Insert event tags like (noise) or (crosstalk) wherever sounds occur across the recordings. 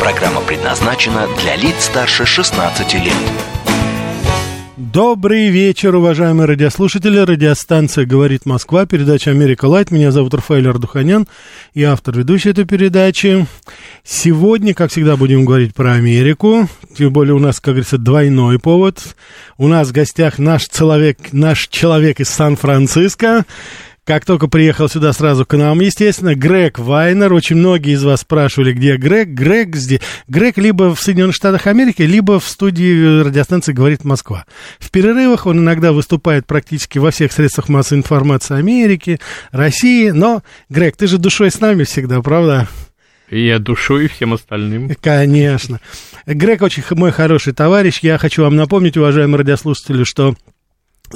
Программа предназначена для лиц старше 16 лет. Добрый вечер, уважаемые радиослушатели. Радиостанция «Говорит Москва», передача «Америка Лайт». Меня зовут Рафаэль Ардуханян, и автор ведущей этой передачи. Сегодня, как всегда, будем говорить про Америку. Тем более у нас, как говорится, двойной повод. У нас в гостях наш человек, наш человек из Сан-Франциско. Как только приехал сюда сразу к нам, естественно, Грег Вайнер. Очень многие из вас спрашивали, где Грег. Грег здесь. Грег либо в Соединенных Штатах Америки, либо в студии радиостанции «Говорит Москва». В перерывах он иногда выступает практически во всех средствах массовой информации Америки, России. Но, Грег, ты же душой с нами всегда, правда? И я душой всем остальным. Конечно. Грег очень мой хороший товарищ. Я хочу вам напомнить, уважаемые радиослушатели, что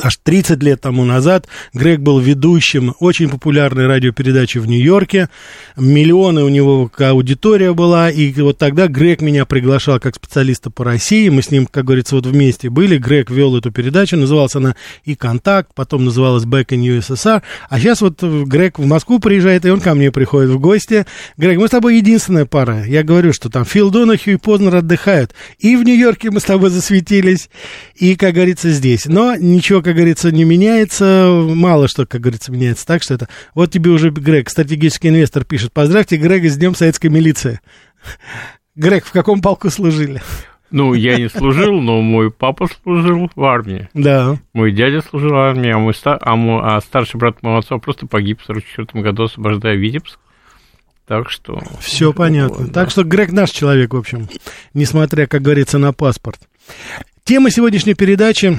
Аж 30 лет тому назад Грег был ведущим очень популярной радиопередачи в Нью-Йорке. Миллионы у него аудитория была. И вот тогда Грег меня приглашал как специалиста по России. Мы с ним, как говорится, вот вместе были. Грег вел эту передачу. Называлась она и «Контакт», потом называлась «Back in USSR». А сейчас вот Грег в Москву приезжает, и он ко мне приходит в гости. Грег, мы с тобой единственная пара. Я говорю, что там Фил Донахью и Познер отдыхают. И в Нью-Йорке мы с тобой засветились, и, как говорится, здесь. Но ничего как говорится, не меняется, мало что, как говорится, меняется. Так что это... Вот тебе уже Грег, стратегический инвестор, пишет. Поздравьте Грега с Днем Советской милиции. Грег, в каком полку служили? Ну, я не служил, но мой папа служил в армии. Да. Мой дядя служил в армии, а, мой стар... а, мой... а старший брат моего отца просто погиб в 44 году, освобождая Витебск. Так что... Все понятно. Вот, так да. что Грег наш человек, в общем, несмотря, как говорится, на паспорт. Тема сегодняшней передачи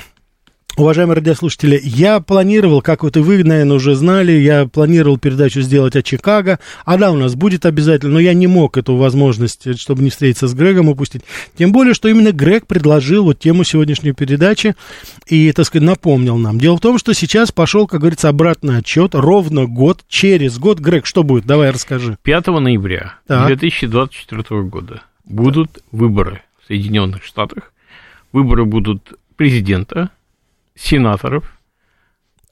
Уважаемые радиослушатели, я планировал, как вот и вы, наверное, уже знали, я планировал передачу сделать о Чикаго. Она у нас будет обязательно, но я не мог эту возможность, чтобы не встретиться с Грегом, упустить. Тем более, что именно Грег предложил вот тему сегодняшней передачи и, так сказать, напомнил нам. Дело в том, что сейчас пошел, как говорится, обратный отчет, ровно год, через год. Грег, что будет? Давай расскажи. 5 ноября так. 2024 года будут выборы в Соединенных Штатах. Выборы будут президента, сенаторов,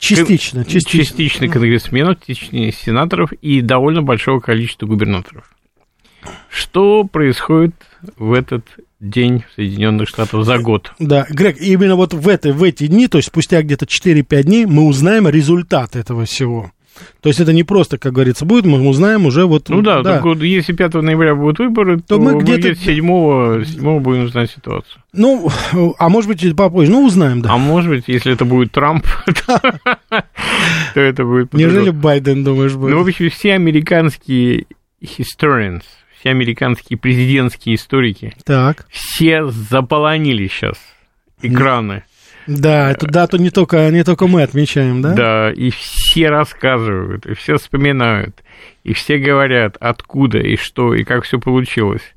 Частично, частично. Частично конгрессменов, частично сенаторов и довольно большого количества губернаторов. Что происходит в этот день в Соединенных Штатах за год? Да, Грег, именно вот в, это, в эти дни, то есть спустя где-то 4-5 дней, мы узнаем результат этого всего. То есть это не просто, как говорится, будет, мы узнаем уже вот... Ну да, да. Вот, если 5 ноября будут выборы, то, то мы где-то 7, 7 будем знать ситуацию. Ну, а может быть, попозже, ну, узнаем, да. А может быть, если это будет Трамп, (laughs) то это будет... Неужели Байден, думаешь, будет? Ну, в общем, все американские historians, все американские президентские историки, так. все заполонили сейчас экраны да, эту дату не только, не только мы отмечаем, да? Да, и все рассказывают, и все вспоминают, и все говорят, откуда и что, и как все получилось.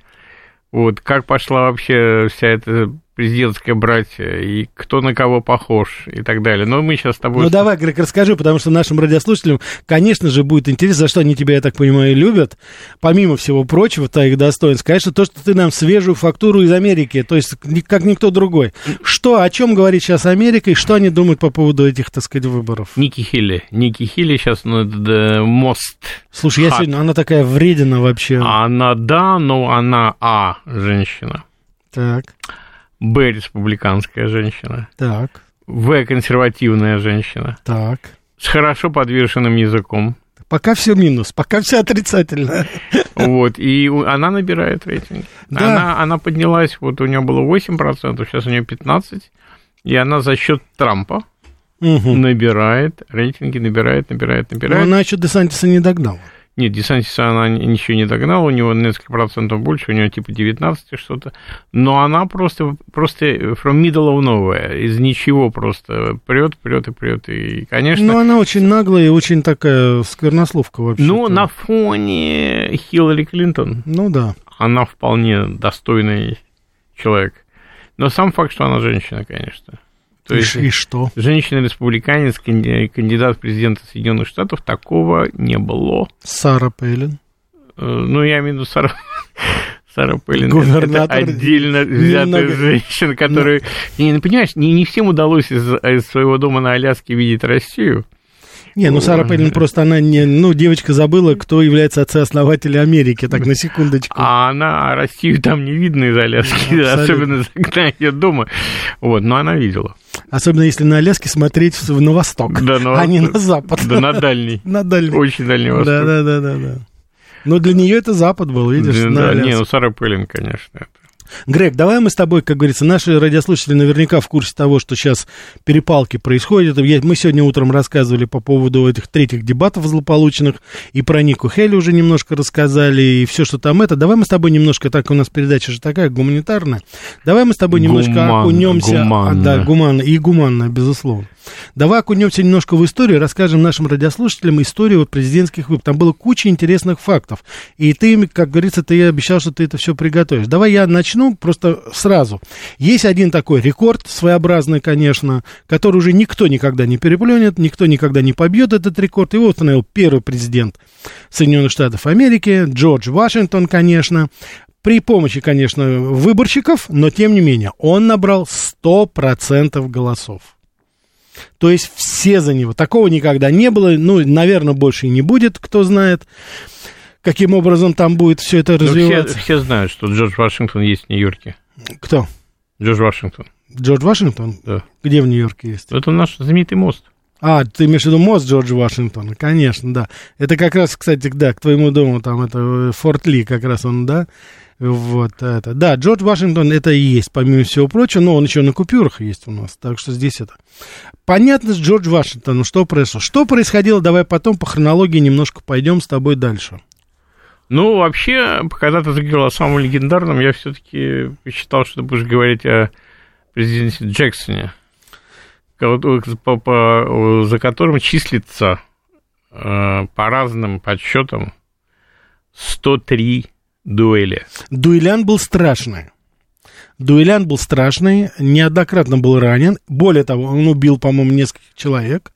Вот, как пошла вообще вся эта президентское братья, и кто на кого похож, и так далее. Но мы сейчас с тобой... Ну, давай, Грег, расскажи, потому что нашим радиослушателям, конечно же, будет интересно, за что они тебя, я так понимаю, любят. Помимо всего прочего, твоих достоинств, конечно, то, что ты нам свежую фактуру из Америки, то есть как никто другой. Что, о чем говорит сейчас Америка, и что они думают по поводу этих, так сказать, выборов? Ники Хилли. Ники Хилли сейчас ну, мост. Слушай, я сегодня, она такая вредина вообще. Она, да, но она, а, женщина. Так. Б республиканская женщина. Так. В консервативная женщина. Так. С хорошо подвешенным языком. Пока все минус, пока все отрицательно. Вот, и она набирает рейтинг. Да. Она, она поднялась, вот у нее было 8%, сейчас у нее 15%, и она за счет Трампа угу. набирает, рейтинги набирает, набирает, набирает. Но она еще Десантиса не догнала. Нет, Десантиса она ничего не догнала, у него несколько процентов больше, у него типа 19 что-то. Но она просто, просто from middle of nowhere, из ничего просто прет, прет и прет. И, конечно... Ну, она очень наглая и очень такая сквернословка вообще. Ну, на фоне Хиллари Клинтон. Ну, да. Она вполне достойный человек. Но сам факт, что она женщина, конечно. То и, есть, и что? Женщина-республиканец, кандидат в президенты Соединенных Штатов, такого не было. Сара Пейлин. Э, ну, я имею в виду Сара... (laughs) Сара Пеллин это отдельно взятая немного... женщина, которая... Не, ну, понимаешь, не, не всем удалось из, из своего дома на Аляске видеть Россию. Не, ну Сара Пеллин просто она не, ну девочка забыла, кто является отцеоснователем Америки, так на секундочку. А она Россию там не видно из Аляски, особенно когда ее дома. Вот, но она видела. Особенно если на Аляске смотреть на восток, да, на а не на запад. Да, на дальний. (laughs) На дальний. Очень дальний восток. Да, да, да, да, да. Но для нее это Запад был, видишь? Да, да не, ну Сара Пеллин, конечно. Грег, давай мы с тобой, как говорится, наши радиослушатели наверняка в курсе того, что сейчас перепалки происходят. Мы сегодня утром рассказывали по поводу этих третьих дебатов злополученных, и про Нику Хелли уже немножко рассказали, и все, что там это. Давай мы с тобой немножко, так у нас передача же такая гуманитарная, давай мы с тобой немножко Гуман, окунемся. Гуманно. А, да, гуманно, и гуманно, безусловно. Давай окунемся немножко в историю, расскажем нашим радиослушателям историю вот президентских выборов. Там было куча интересных фактов. И ты, как говорится, ты обещал, что ты это все приготовишь. Давай я начну просто сразу. Есть один такой рекорд, своеобразный, конечно, который уже никто никогда не переплюнет, никто никогда не побьет этот рекорд. Его установил первый президент Соединенных Штатов Америки, Джордж Вашингтон, конечно при помощи, конечно, выборщиков, но тем не менее, он набрал 100% голосов. То есть все за него. Такого никогда не было. Ну, наверное, больше и не будет, кто знает, каким образом там будет все это развиваться. Все, все знают, что Джордж Вашингтон есть в Нью-Йорке. Кто? Джордж Вашингтон. Джордж Вашингтон? Да. Где в Нью-Йорке есть? Это наш знаменитый мост. А, ты имеешь в виду мост Джорджа Вашингтона? Конечно, да. Это как раз, кстати, да, к твоему дому, там, это э, Форт Ли, как раз он, да, вот это. Да, Джордж Вашингтон это и есть, помимо всего прочего, но он еще на купюрах есть у нас, так что здесь это. Понятно с Джордж Вашингтоном, что произошло. Что происходило, давай потом по хронологии немножко пойдем с тобой дальше. Ну, вообще, когда ты заговорил о самом легендарном, я все-таки считал, что ты будешь говорить о президенте Джексоне, по, за которым числится э, по разным подсчетам 103 дуэли. Дуэлян был страшный. Дуэлян был страшный, неоднократно был ранен. Более того, он убил, по-моему, нескольких человек.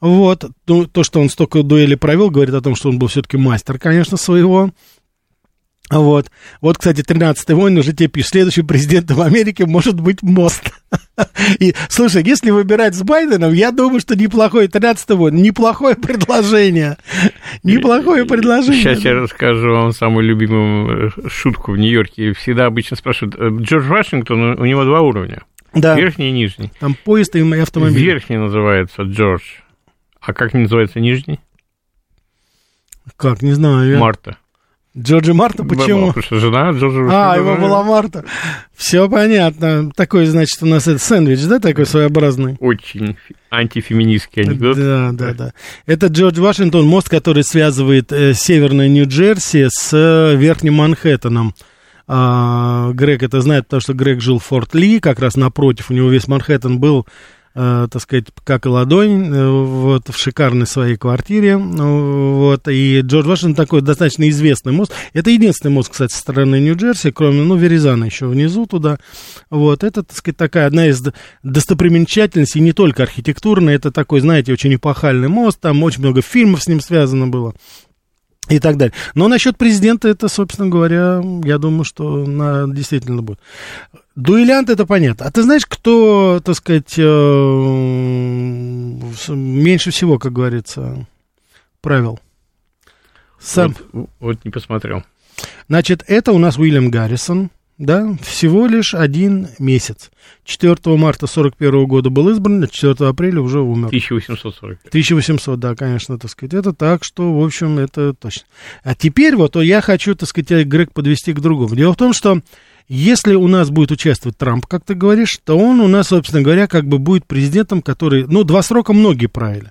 Вот, то, то, что он столько дуэлей провел, говорит о том, что он был все-таки мастер, конечно, своего. Вот. Вот, кстати, 13-й войн уже тебе пишет. Следующим президентом Америки может быть мост. И, слушай, если выбирать с Байденом, я думаю, что неплохое 13-й войн, неплохое предложение. Неплохое предложение. Сейчас я расскажу вам самую любимую э, шутку в Нью-Йорке. Всегда обычно спрашивают, э, Джордж Вашингтон, у него два уровня. Да. Верхний и нижний. Там поезд и автомобиль. Верхний называется Джордж. А как называется нижний? Как, не знаю. Я... Марта. Джорджи Марта, почему? Потому что жена Джорджа А, его была Марта. Все понятно. Такой, значит, у нас это сэндвич, да, такой своеобразный? Очень антифеминистский анекдот. Да, да, да. Это Джордж Вашингтон, мост, который связывает э, северное Нью-Джерси с э, верхним Манхэттеном. А, Грег это знает, потому что Грег жил в Форт Ли, как раз напротив, у него весь Манхэттен был э, так сказать, как и ладонь, э, вот, в шикарной своей квартире, ну, вот, и Джордж Вашингтон такой достаточно известный мост, это единственный мост, кстати, со стороны Нью-Джерси, кроме, ну, Веризана еще внизу туда, вот, это, так сказать, такая одна из достопримечательностей, не только архитектурная, это такой, знаете, очень эпохальный мост, там очень много фильмов с ним связано было, и так далее. Но насчет президента это, собственно говоря, я думаю, что на, действительно будет. Дуэлянт это понятно. А ты знаешь, кто, так сказать, э, меньше всего, как говорится, правил? Сам... Вот, вот не посмотрел. Значит, это у нас Уильям Гаррисон, да, всего лишь один месяц. 4 марта 41 года был избран, 4 апреля уже умер. 1840. 1800, да, конечно, так сказать. Это так, что, в общем, это точно. А теперь вот я хочу, так сказать, Грег подвести к другому. Дело в том, что если у нас будет участвовать Трамп, как ты говоришь, то он у нас, собственно говоря, как бы будет президентом, который... Ну, два срока многие правили.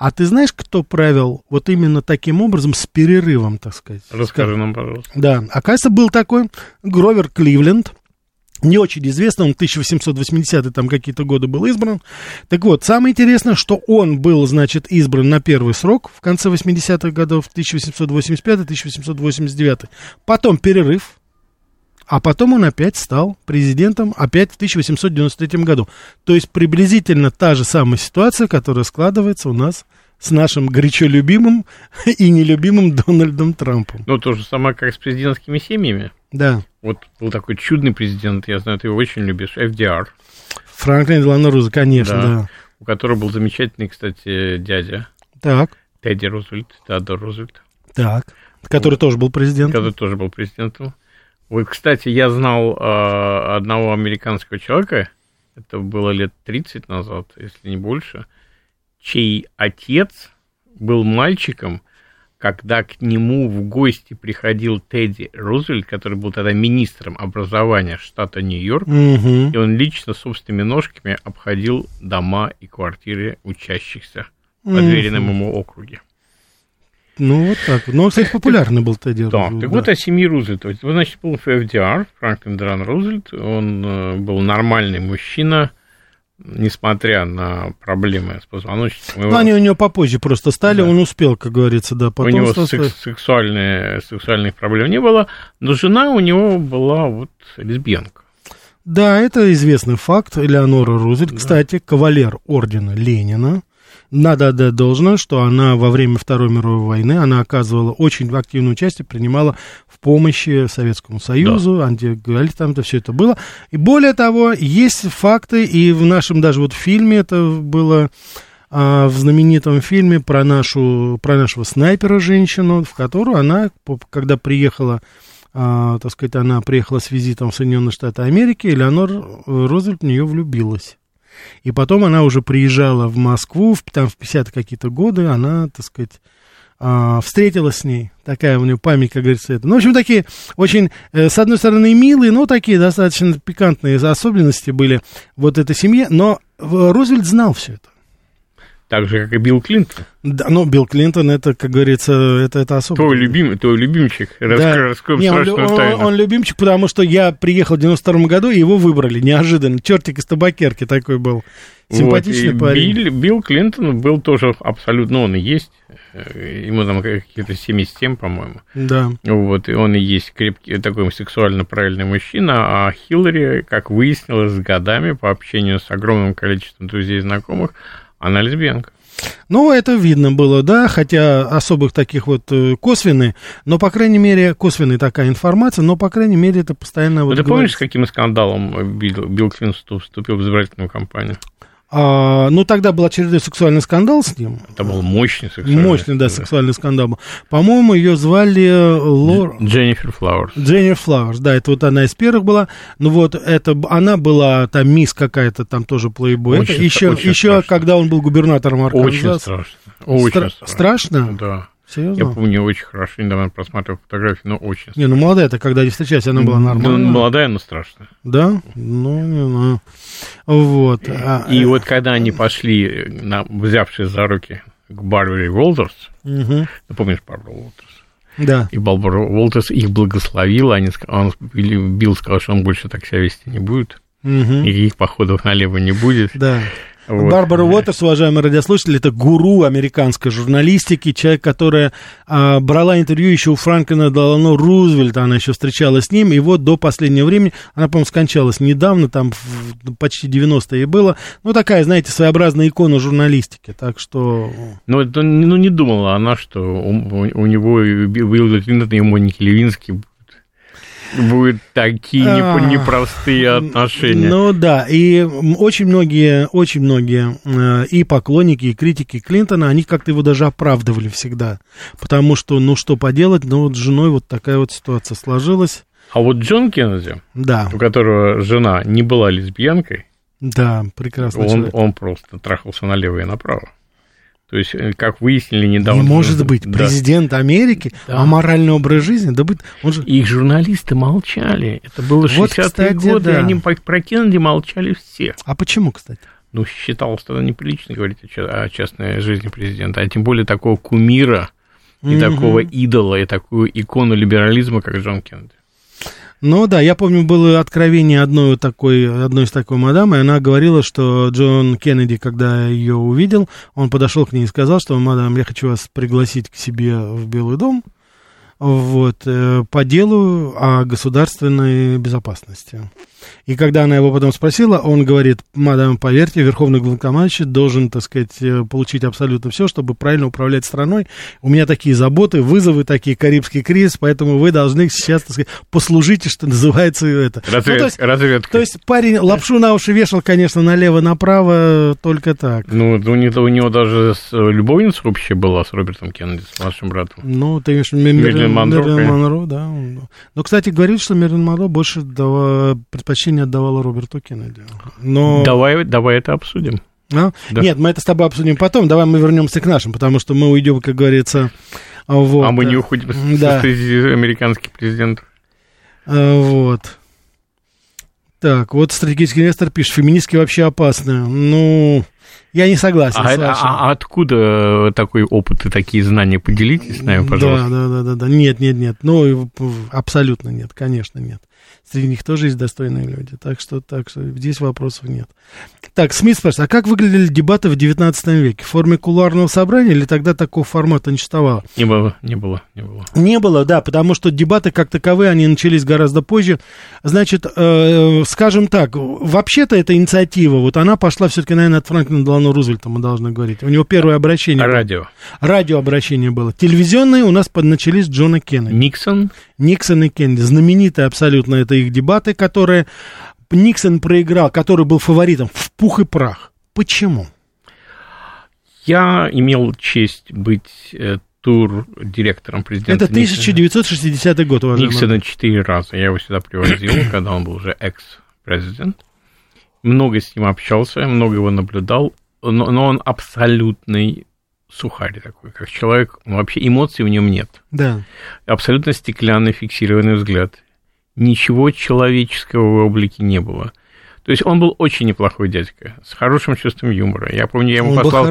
А ты знаешь, кто правил вот именно таким образом, с перерывом, так сказать? Расскажи нам, пожалуйста. Да, оказывается, был такой Гровер Кливленд, не очень известно, он 1880 там какие-то годы был избран. Так вот, самое интересное, что он был, значит, избран на первый срок в конце 80-х годов, 1885-1889. Потом перерыв, а потом он опять стал президентом, опять в 1893 году. То есть приблизительно та же самая ситуация, которая складывается у нас с нашим горячо любимым (laughs) и нелюбимым Дональдом Трампом. Ну, то же самое, как с президентскими семьями. Да. Вот был такой чудный президент, я знаю, ты его очень любишь, FDR. Франклин Делано Рузвельт, конечно, да. да. У которого был замечательный, кстати, дядя. Так. Тедди Рузвельт, Теодор Рузвельт. Так. Который вот. тоже был президентом. Который тоже был президентом. Вот, кстати, я знал э, одного американского человека, это было лет 30 назад, если не больше, чей отец был мальчиком, когда к нему в гости приходил Тедди Рузвельт, который был тогда министром образования штата Нью-Йорк, угу. и он лично собственными ножками обходил дома и квартиры учащихся в угу. ему округе. Ну, вот так. Но он, кстати, популярный был Тедди Да, так вот о семье Рузвельта. Вот, значит, был FDR, Франклин Дран Рузвельт. Он э, был нормальный мужчина, несмотря на проблемы с позвоночником. Его... Ну, они у него попозже просто стали, да. он успел, как говорится, да, потом... У него секс- сексуальные, сексуальных проблем не было, но жена у него была вот лесбиянка. Да, это известный факт. Элеонора Рузвельт, да. кстати, кавалер ордена Ленина. Надо отдать должное, что она во время Второй мировой войны, она оказывала очень активное участие, принимала в помощи Советскому Союзу, да. антигалит, там это все это было. И более того, есть факты, и в нашем даже вот фильме это было а, в знаменитом фильме про нашу, про нашего снайпера женщину, в которую она, когда приехала а, так сказать, она приехала с визитом в Соединенные Штаты Америки, Элеонор Рузвельт в нее влюбилась. И потом она уже приезжала в Москву, в, там в 50 какие-то годы, она, так сказать, а, встретилась с ней. Такая у нее память, как говорится, это. Ну, в общем, такие очень, э, с одной стороны, милые, но такие достаточно пикантные особенности были вот этой семье. Но Рузвельт знал все это. Так же, как и Билл Клинтон. Да, ну, Билл Клинтон, это, как говорится, это, это особо. Твой, любим, твой любимчик. Да. Раскроем Не, он, он, он любимчик, потому что я приехал в 92 году, и его выбрали неожиданно. Чертик из табакерки такой был. Симпатичный вот, парень. Билл, Билл Клинтон был тоже абсолютно, он и есть. Э, ему там какие-то 77, по-моему. Да. Вот, и он и есть крепкий, такой сексуально правильный мужчина, а Хиллари, как выяснилось с годами, по общению с огромным количеством друзей и знакомых, она лесбиянка. Ну, это видно было, да, хотя особых таких вот э, косвенных, но, по крайней мере, косвенная такая информация, но, по крайней мере, это постоянно... Вот ты говорится. помнишь, с каким скандалом Билл, Билл Клинтон вступил в избирательную кампанию? А, ну, тогда был очередной сексуальный скандал с ним. Это был мощный сексуальный Мощный, да, сексуальный скандал. По-моему, ее звали э, Лор... Дженнифер Флауэрс. Дженнифер Флауэрс, да, это вот она из первых была. Ну, вот это, она была там мисс какая-то, там тоже плейбой. Очень, это еще, очень еще страшно. когда он был губернатором Арканзаса. Очень страшно. Очень Стра- страшно. Страшно? Да. Серьезно? Я помню очень хорошо, недавно просматривал фотографии, но очень Не, ну молодая это когда не встречались, она была нормальная. Ну, молодая, но страшная. Да? Ну, не знаю. Вот. И, а, и вот когда они пошли, на, взявшись за руки к Барбаре Уолтерс, угу. ты помнишь Барбару Уолтерс? Да. И Барбара Уолтерс их благословила, они, он, Билл сказал, что он больше так себя вести не будет, угу. никаких походов налево не будет. Да. Вот. Барбара Уотерс, уважаемые радиослушатели, это гуру американской журналистики, человек, которая а, брала интервью еще у Франклина Делано Рузвельта, она еще встречалась с ним, и вот до последнего времени, она, по-моему, скончалась недавно, там в, почти 90-е было, ну, такая, знаете, своеобразная икона журналистики, так что... Ну, это, ну не думала она, что у, у него Билл Клинтон и Моники Левинский будут такие а, непростые отношения. Ну да, и очень многие, очень многие э, и поклонники, и критики Клинтона, они как-то его даже оправдывали всегда. Потому что, ну что поделать, ну вот с женой вот такая вот ситуация сложилась. А вот Джон Кеннеди, да. у которого жена не была лесбиянкой, да, прекрасно. Он, он просто трахался налево и направо. То есть, э, как выяснили недавно... Не может быть, да. президент Америки, да. а моральный образ жизни, да быть... Он же... Их журналисты молчали. Это было 60-е вот, кстати, годы, да. они про Кеннеди молчали все. А почему, кстати? Ну, считалось тогда неприлично говорить о частной жизни президента, а тем более такого кумира и mm-hmm. такого идола, и такую икону либерализма, как Джон Кеннеди. Ну да, я помню, было откровение одной такой, одной из такой мадамы, и она говорила, что Джон Кеннеди, когда ее увидел, он подошел к ней и сказал, что, мадам, я хочу вас пригласить к себе в Белый дом, вот, э, по делу о государственной безопасности. И когда она его потом спросила, он говорит, мадам, поверьте, верховный главнокомандующий должен, так сказать, э, получить абсолютно все, чтобы правильно управлять страной. У меня такие заботы, вызовы такие, Карибский кризис, поэтому вы должны сейчас, так сказать, послужите, что называется это. Развед, ну, то, есть, разведка. то есть парень лапшу на уши вешал, конечно, налево-направо, только так. Ну, у него, у него даже любовница общая была с Робертом Кеннеди, с младшим братом. Ну, ты имеешь Мерлин Монро, Монро, да. Но, кстати, говорит, что Мерлин Монро больше дава, предпочтение отдавала Роберту Кеннеди. Но... Давай, давай это обсудим. А? Да. Нет, мы это с тобой обсудим потом. Давай мы вернемся к нашим, потому что мы уйдем, как говорится. Вот. А мы не уходим да. (laughs) с американских президентов. А, вот. Так, вот стратегический инвестор пишет, феминистки вообще опасны. Ну, я не согласен а, с вашим. А, а откуда такой опыт и такие знания? Поделитесь с нами, пожалуйста. Да, да, да, да, да. Нет, нет, нет. Ну, абсолютно нет, конечно, нет. Среди них тоже есть достойные люди. Так что, так что здесь вопросов нет. Так, Смит спрашивает, а как выглядели дебаты в 19 веке? В форме кулуарного собрания или тогда такого формата не существовало? Не было, не было, не было. Не было, да, потому что дебаты как таковые, они начались гораздо позже. Значит, э, скажем так, вообще-то эта инициатива, вот она пошла все-таки, наверное, от Франклина Делано Рузвельта, мы должны говорить. У него первое обращение. Радио. Было. Радиообращение было. Телевизионные у нас начались Джона Кеннеди. Никсон? Никсон и Кеннеди. Знаменитые абсолютно это их дебаты, которые Никсон проиграл, который был фаворитом в пух и прах. Почему? Я имел честь быть э, тур-директором президента. Это 1960 год, уважаемый. Никсона четыре раза. Я его сюда привозил, (clears throat) когда он был уже экс-президент. Много с ним общался, много его наблюдал, но, но он абсолютный сухарь такой, как человек, вообще эмоций в нем нет. Да. Абсолютно стеклянный фиксированный взгляд ничего человеческого в облике не было. То есть он был очень неплохой дядька, с хорошим чувством юмора. Я помню, я ему он послал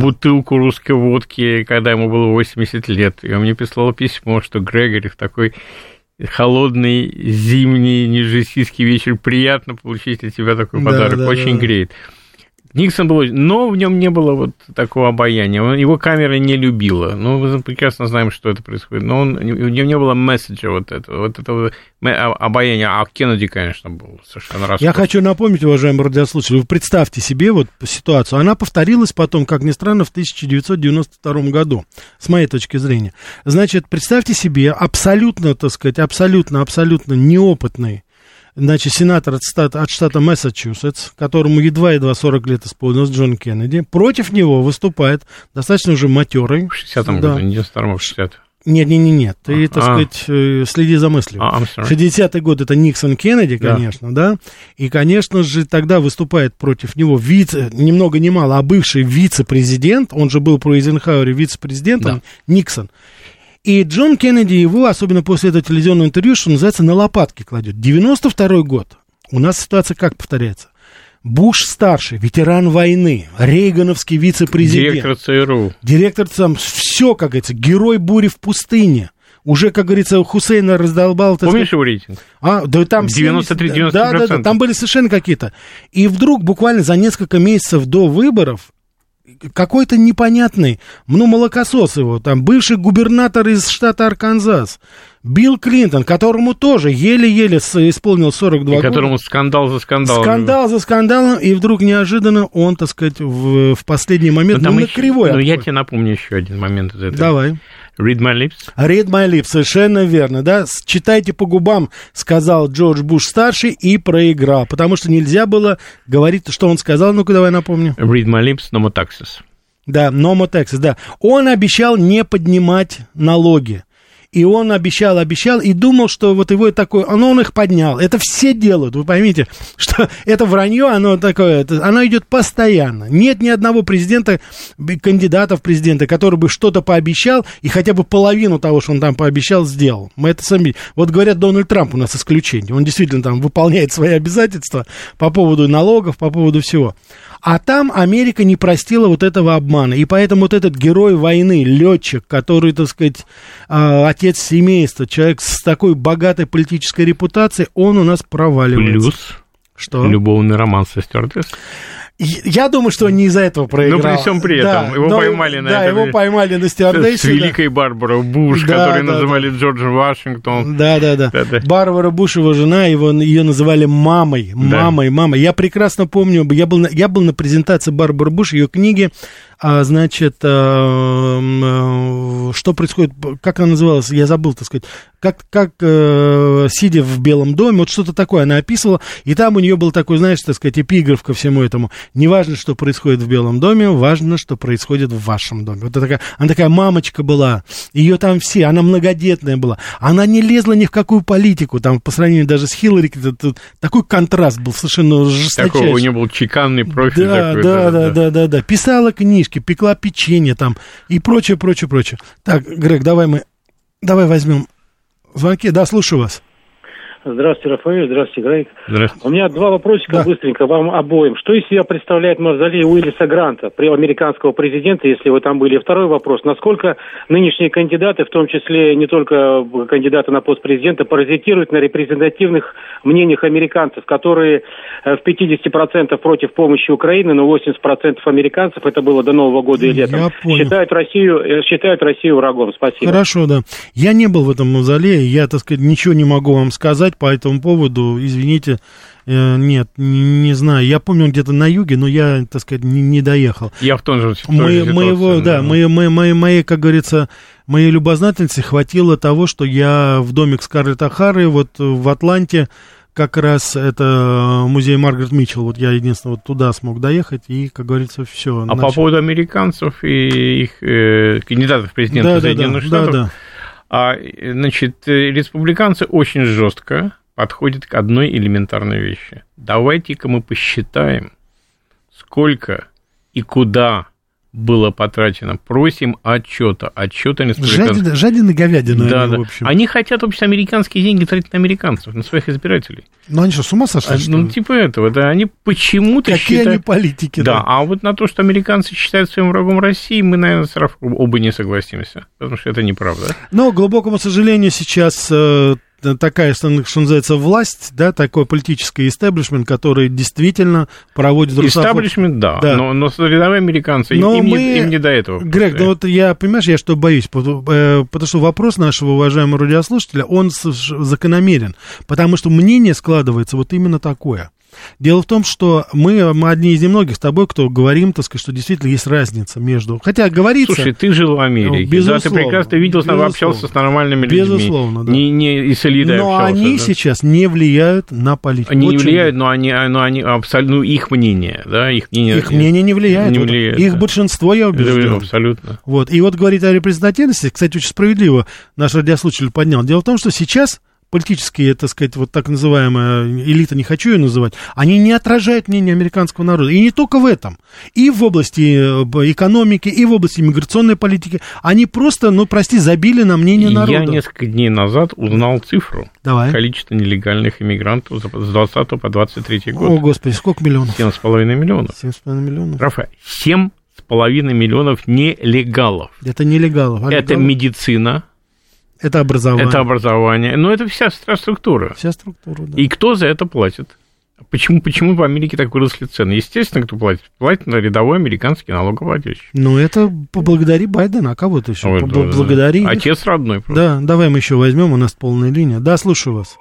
бутылку русской водки, когда ему было 80 лет, и он мне прислал письмо, что Грегори в такой холодный зимний нижесийский вечер приятно получить от тебя такой да, подарок, да, очень да. греет. Никсон был, но в нем не было вот такого обаяния. Его камера не любила. Ну, мы прекрасно знаем, что это происходит. Но он, в нем не было месседжа вот этого, вот этого обаяния. А Кеннеди, конечно, был совершенно роскошный. Я хочу напомнить, уважаемые радиослушатели, вы представьте себе вот ситуацию. Она повторилась потом, как ни странно, в 1992 году, с моей точки зрения. Значит, представьте себе абсолютно, так сказать, абсолютно, абсолютно неопытный значит, сенатор от штата, от штата Массачусетс, которому едва-едва 40 лет исполнилось, Джон Кеннеди, против него выступает достаточно уже матерый. В 60-м да. году, не 92 60 нет, нет, нет, нет. Ты, а, так а. сказать, э, следи за мыслью. А, 60-й год это Никсон Кеннеди, конечно, да. да. И, конечно же, тогда выступает против него вице, ни много ни мало, а бывший вице-президент, он же был при Эйзенхауэре вице-президентом, да. Никсон. И Джон Кеннеди его, особенно после этого телевизионного интервью, что называется, на лопатки кладет. 92 год. У нас ситуация как повторяется? Буш старший, ветеран войны, Рейгановский вице-президент. Директор ЦРУ. Директор там, все, как говорится, герой бури в пустыне. Уже, как говорится, Хусейна раздолбал... Помнишь его рейтинг? А, да там... 93-90%. Да, да, да, там были совершенно какие-то. И вдруг, буквально за несколько месяцев до выборов, какой-то непонятный, ну, молокосос его, там, бывший губернатор из штата Арканзас, Билл Клинтон, которому тоже еле-еле исполнил 42 и года. которому скандал за скандалом. Скандал за скандалом, и вдруг неожиданно он, так сказать, в, в последний момент, но ну, на кривой. Ну, я тебе напомню еще один момент из этого. Давай. Read my lips. Read my lips, совершенно верно, да. Читайте по губам, сказал Джордж Буш старший и проиграл, потому что нельзя было говорить, что он сказал. Ну-ка, давай напомню. Read my lips, no more taxes. Да, more taxes, да. Он обещал не поднимать налоги и он обещал, обещал, и думал, что вот его такой, но ну, он их поднял. Это все делают, вы поймите, (laughs) что это вранье, оно такое, это, оно идет постоянно. Нет ни одного президента, кандидата в президенты, который бы что-то пообещал, и хотя бы половину того, что он там пообещал, сделал. Мы это сами... Вот говорят, Дональд Трамп у нас исключение. Он действительно там выполняет свои обязательства по поводу налогов, по поводу всего. А там Америка не простила вот этого обмана. И поэтому вот этот герой войны, летчик, который, так сказать, а, отец семейства, человек с такой богатой политической репутацией, он у нас проваливается. Плюс что? Любовный роман со стюардесс. Я думаю, что не из-за этого проиграл. Но при всем при этом, да, его но, поймали на Да, этом, его поймали на стюардессе. С великой Барбарой Буш, да, которую да, называли да. Джордж Вашингтон. Да, да, да. Да, да. Барбара Буш, его жена, его, ее называли мамой. Мамой, мамой. Я прекрасно помню, я был, на, я был на презентации Барбары Буш, ее книги, а, значит, а, а, что происходит, как она называлась, я забыл, так сказать, как, как а, сидя в Белом доме, вот что-то такое она описывала, и там у нее был такой, знаешь, так сказать, эпиграф ко всему этому. Не важно, что происходит в Белом доме, важно, что происходит в вашем доме. Вот такая, она такая мамочка была, ее там все, она многодетная была, она не лезла ни в какую политику, там, по сравнению даже с Хиллари, тут такой контраст был совершенно жесточайший. Такой у нее был чеканный профиль. Да, такой, да, да, да, да, да. Писала книжки, пекла печенье там и прочее, прочее, прочее. Так, Грег, давай мы, давай возьмем звонки. Да, слушаю вас. Здравствуйте, Рафаэль. Здравствуйте, Грейк. Здравствуйте. У меня два вопросика Да. быстренько вам обоим. Что из себя представляет мавзолей Уиллиса Гранта, при американского президента, если вы там были? Второй вопрос. Насколько нынешние кандидаты, в том числе не только кандидаты на пост президента, паразитируют на репрезентативных мнениях американцев, которые э, в 50% против помощи Украины, но 80% американцев, это было до Нового года и летом, Я понял. считают Россию, э, считают Россию врагом. Спасибо. Хорошо, да. Я не был в этом мавзолее, я, так сказать, ничего не могу вам сказать по этому поводу. Извините, э, нет, не, не знаю. Я помню, где-то на юге, но я, так сказать, не, не доехал. Я в том же в той Мы, же ситуации, моего, да, мы, мы, мы, моей, как говорится, моей любознательности хватило того, что я в домик Скарлетт Ахары вот в Атланте, как раз это музей Маргарет Митчелл, вот я единственное вот туда смог доехать, и, как говорится, все. А по поводу американцев и их э, кандидатов в президенты да, да, Соединенных да, Штатов, да, да. А, значит, э, республиканцы очень жестко подходят к одной элементарной вещи. Давайте-ка мы посчитаем, сколько и куда было потрачено. Просим отчета. Отчета республиканцев. Жадина, жадина говядина, Да, они, да. в общем. Они хотят вообще американские деньги тратить на американцев, на своих избирателей. Ну, они что, с ума сошли, А, что ну, типа этого, да. Они почему-то Какие считают... они политики, Да, да. а вот на то, что американцы считают своим врагом России, мы, наверное, сразу оба не согласимся, потому что это неправда. Но, к глубокому сожалению, сейчас э, такая, что что называется, власть, да, такой политический истеблишмент, который действительно проводит русофоб- Истаблишмент, да, Да. Но, но рядовые американцы, Но им, мы- не, им не до этого. Грег, ну вот я, понимаешь, я что боюсь, потому, э, потому что вопрос нашего уважаемого радиослушателя, он закономерен, потому что мнение складывается вот именно такое. Дело в том, что мы, мы одни из немногих с тобой, кто говорим, так сказать, что действительно есть разница между... Хотя говорится... Слушай, ты жил в Америке, Безусловно, да, ты прекрасно видел, безусловно. общался с нормальными людьми. Безусловно, да. Не, не и с элитой но общался, они да. сейчас не влияют на политику. Они Вот не влияют, но они, но они абсолютно, ну, их мнение, да, их мнение. Их мнение не влияет. Не Вот влияет, Их да. большинство, я убежден. Абсолютно. Вот. И вот говорить о репрезентативности, кстати, очень справедливо наш радиослушатель поднял. Дело в том, что сейчас политические, так сказать, вот так называемая элита, не хочу ее называть, они не отражают мнение американского народа. И не только в этом. И в области э, экономики, и в области миграционной политики. Они просто, ну, прости, забили на мнение народа. Я несколько дней назад узнал цифру Давай. количества нелегальных иммигрантов с 20 по 23 год. О, господи, сколько миллионов? 7,5 миллионов. 7,5 миллионов. Рафа, 7,5 миллионов нелегалов. Это нелегалов. а Это легалов? медицина, это образование. это образование, но это вся структура. Вся структура, да. И кто за это платит? Почему, почему в Америке так выросли цены? Естественно, кто платит? Платит на рядовой американский налогоплательщик. Ну, это поблагодари Байдена, а кого ты еще? Ой, да, да, да. Поблагодари. Отец родной. просто. Да, давай мы еще возьмем, у нас полная линия. Да, слушаю вас.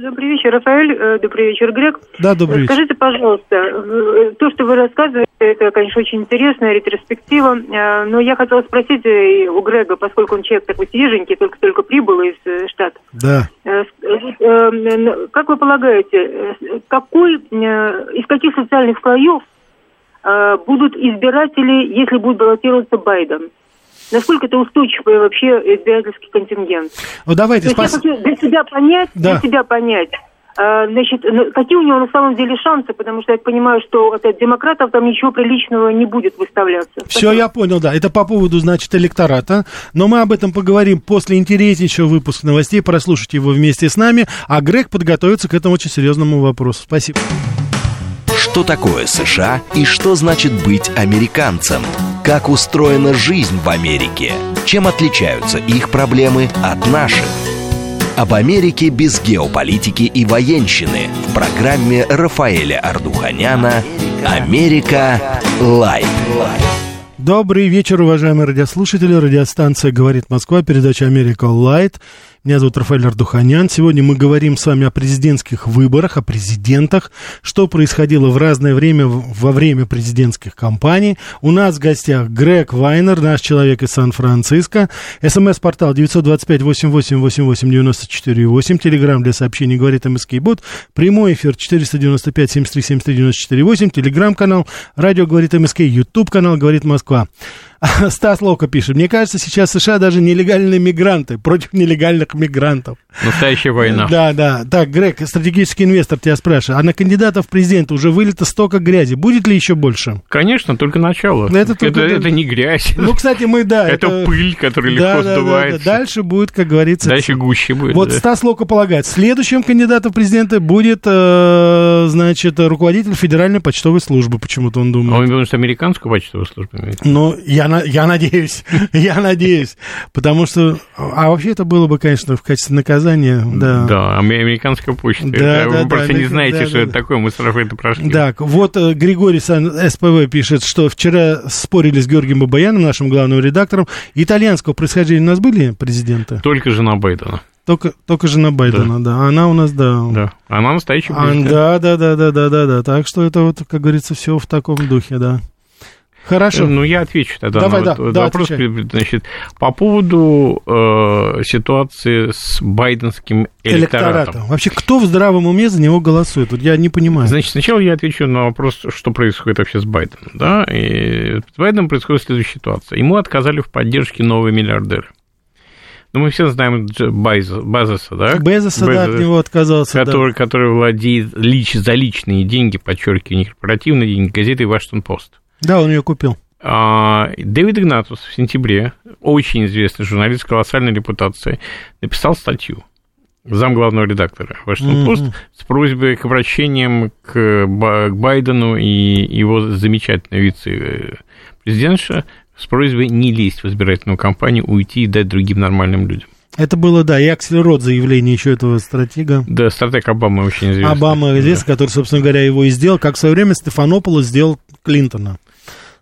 Добрый вечер, Рафаэль. Э, Добрый вечер, Грег. Да, добрый вечер. Скажите, пожалуйста, э, то, что вы рассказываете, это, конечно, очень интересная ретроспектива, э, но я хотела спросить у Грега, поскольку он человек такой свеженький, только-только прибыл из Штатов, Да. Как вы полагаете, какой, из каких социальных слоев будут избиратели, если будет баллотироваться Байден? Насколько это устойчивый вообще избирательский контингент? Ну, давайте, спас... я хочу для себя понять, Да. для себя понять, э, значит, ну, какие у него на самом деле шансы, потому что я понимаю, что от от демократов там ничего приличного не будет выставляться. Все, я понял, да. Это по поводу, значит, электората. Но мы об этом поговорим после интереснейшего выпуска новостей. Прослушайте его вместе с нами. А Грег подготовится к этому очень серьезному вопросу. Спасибо. Что такое США и что значит быть американцем? Как устроена жизнь в Америке? Чем отличаются их проблемы от наших? Об Америке без геополитики и военщины в программе Рафаэля Ардуханяна «Америка. Лайт». Добрый вечер, уважаемые радиослушатели. Радиостанция «Говорит Москва», передача «Америка Лайт». Меня зовут Рафаэль Ардуханян. Сегодня мы говорим с вами о президентских выборах, о президентах, что происходило в разное время во время президентских кампаний. У нас в гостях Грег Вайнер, наш человек из Сан-Франциско. СМС-портал 925-88-98-94-8. Телеграмм для сообщений «Говорит МСК Бот». Прямой эфир 495-73-73-94-8. Телеграм-канал «Радио говорит МСК». Ютуб-канал «Говорит Москва». (laughs) Стас Лока пишет. Мне кажется, сейчас США даже нелегальные мигранты против нелегальных мигрантов. Настоящая война. Да, да. Так, Грег, стратегический инвестор тебя спрашивает. А на кандидатов в президенты уже вылито столько грязи. Будет ли еще больше? Конечно, только начало. Это, только... это, это не грязь. Ну, кстати, мы, да. (laughs) Это, это... пыль, которая легко да, сдувается. Да, да, Дальше будет, как говорится... Дальше гуще будет. Вот да. Стас Лока полагает, следующим кандидатом в президенты будет, э, значит, руководитель Федеральной почтовой службы, почему-то он думает. Он думает, что американскую почтовую службу имеет. Ну, я, я надеюсь, (laughs) я надеюсь, потому что... А вообще это было бы, конечно, в качестве наказания, да. Да, американская почта. Да, это, да, вы просто да, не знаете, да, что да, это такое, мы сразу это прошли. Так, вот э, Григорий Сан, СПВ пишет, что вчера спорили с Георгием Бабаяном, нашим главным редактором. Итальянского происхождения у нас были президенты? Только жена Байдена. Только, только жена Байдена, да. да. Она у нас, да. Да. Она настоящая а, да, да, да, да, да, да, да. Так что это вот, как говорится, все в таком духе, да. Хорошо. Ну, я отвечу тогда Давай, на да, вот да, вопрос. отвечай. Значит, по поводу э, ситуации с байденским электоратом. Вообще, кто в здравом уме за него голосует? Вот я не понимаю. Значит, сначала я отвечу на вопрос, что происходит вообще с Байденом. Да? И с Байденом происходит следующая ситуация. Ему отказали в поддержке новые миллиардеры. Ну, мы все знаем Байза, Базоса, да? Безоса, да, от него отказался, который, да. который владеет лич, за личные деньги, подчеркиваю, не корпоративные деньги, газетой «Вашингтон-Пост». Да, он ее купил. А, Дэвид Игнатус в сентябре, очень известный журналист с колоссальной репутацией, написал статью зам главного редактора Вашингтон-Пост mm-hmm. с просьбой к обращениям к Байдену и его замечательной вице-президентша с просьбой не лезть в избирательную кампанию, уйти и дать другим нормальным людям. Это было, да, и Аксель Рот заявление еще этого стратега. Да, стратег Обамы очень известный. Обама известный, да. который, собственно говоря, его и сделал, как в свое время Стефанополос сделал Клинтона.